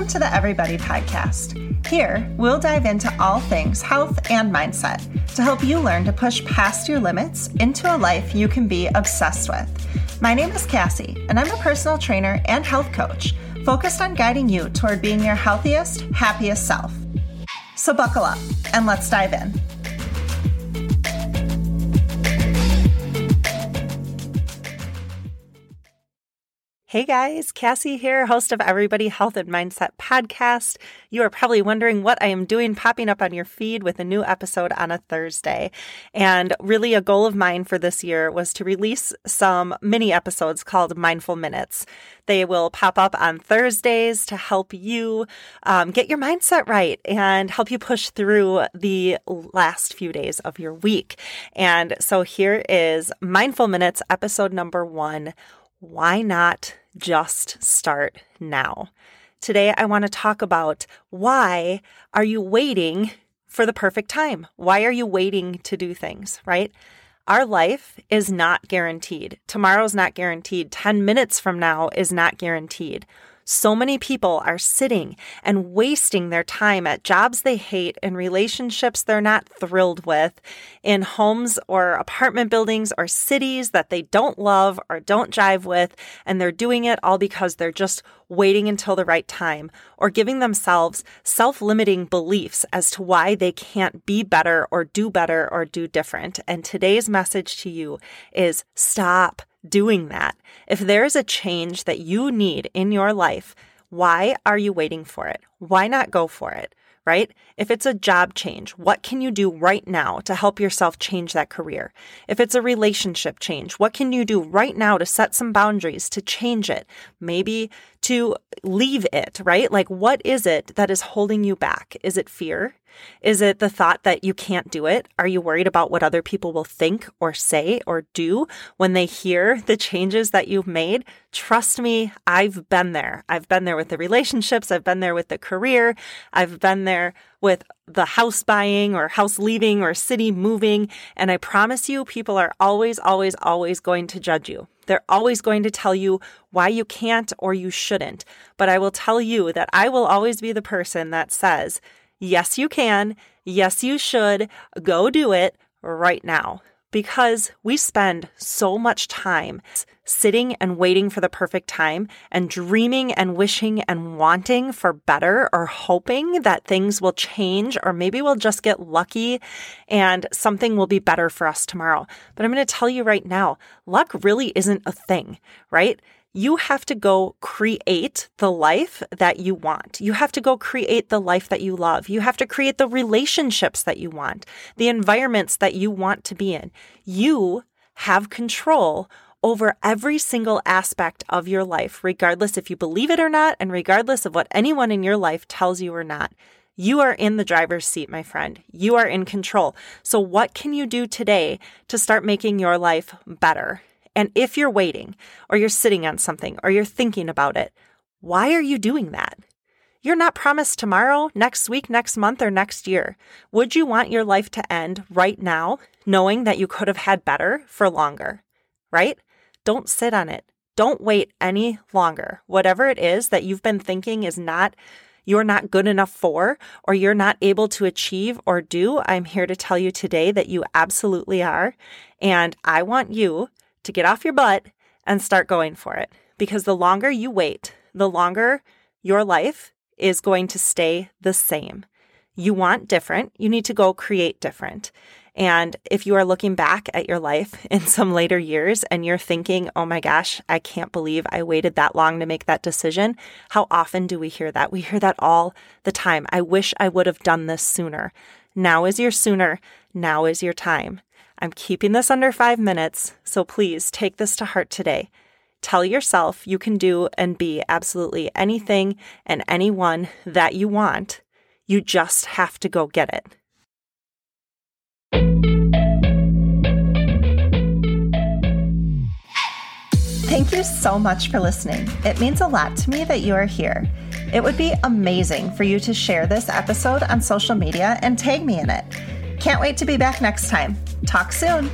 Welcome to the Everybody Podcast. Here, we'll dive into all things health and mindset to help you learn to push past your limits into a life you can be obsessed with. My name is Cassie, and I'm a personal trainer and health coach focused on guiding you toward being your healthiest, happiest self. So, buckle up and let's dive in. Hey guys, Cassie here, host of Everybody Health and Mindset podcast. You are probably wondering what I am doing popping up on your feed with a new episode on a Thursday. And really, a goal of mine for this year was to release some mini episodes called Mindful Minutes. They will pop up on Thursdays to help you um, get your mindset right and help you push through the last few days of your week. And so here is Mindful Minutes, episode number one. Why not just start now. Today, I want to talk about why are you waiting for the perfect time? Why are you waiting to do things, right? Our life is not guaranteed. Tomorrow's not guaranteed. 10 minutes from now is not guaranteed. So many people are sitting and wasting their time at jobs they hate, in relationships they're not thrilled with, in homes or apartment buildings or cities that they don't love or don't jive with. And they're doing it all because they're just waiting until the right time or giving themselves self limiting beliefs as to why they can't be better or do better or do different. And today's message to you is stop doing that. If there is a change that you need in your life, why are you waiting for it? Why not go for it? Right? If it's a job change, what can you do right now to help yourself change that career? If it's a relationship change, what can you do right now to set some boundaries to change it? Maybe to leave it, right? Like, what is it that is holding you back? Is it fear? Is it the thought that you can't do it? Are you worried about what other people will think or say or do when they hear the changes that you've made? Trust me, I've been there. I've been there with the relationships, I've been there with the career, I've been there with the house buying or house leaving or city moving. And I promise you, people are always, always, always going to judge you. They're always going to tell you why you can't or you shouldn't. But I will tell you that I will always be the person that says, Yes, you can. Yes, you should. Go do it right now. Because we spend so much time sitting and waiting for the perfect time and dreaming and wishing and wanting for better or hoping that things will change or maybe we'll just get lucky and something will be better for us tomorrow. But I'm going to tell you right now, luck really isn't a thing, right? You have to go create the life that you want. You have to go create the life that you love. You have to create the relationships that you want, the environments that you want to be in. You have control over every single aspect of your life, regardless if you believe it or not, and regardless of what anyone in your life tells you or not. You are in the driver's seat, my friend. You are in control. So, what can you do today to start making your life better? And if you're waiting, or you're sitting on something, or you're thinking about it, why are you doing that? You're not promised tomorrow, next week, next month, or next year. Would you want your life to end right now, knowing that you could have had better for longer? Right? Don't sit on it. Don't wait any longer. Whatever it is that you've been thinking is not you're not good enough for or you're not able to achieve or do, I'm here to tell you today that you absolutely are. And I want you to get off your butt and start going for it. Because the longer you wait, the longer your life is going to stay the same. You want different, you need to go create different. And if you are looking back at your life in some later years and you're thinking, oh my gosh, I can't believe I waited that long to make that decision, how often do we hear that? We hear that all the time. I wish I would have done this sooner. Now is your sooner. Now is your time. I'm keeping this under five minutes, so please take this to heart today. Tell yourself you can do and be absolutely anything and anyone that you want. You just have to go get it. Thank you so much for listening. It means a lot to me that you are here. It would be amazing for you to share this episode on social media and tag me in it. Can't wait to be back next time. Talk soon.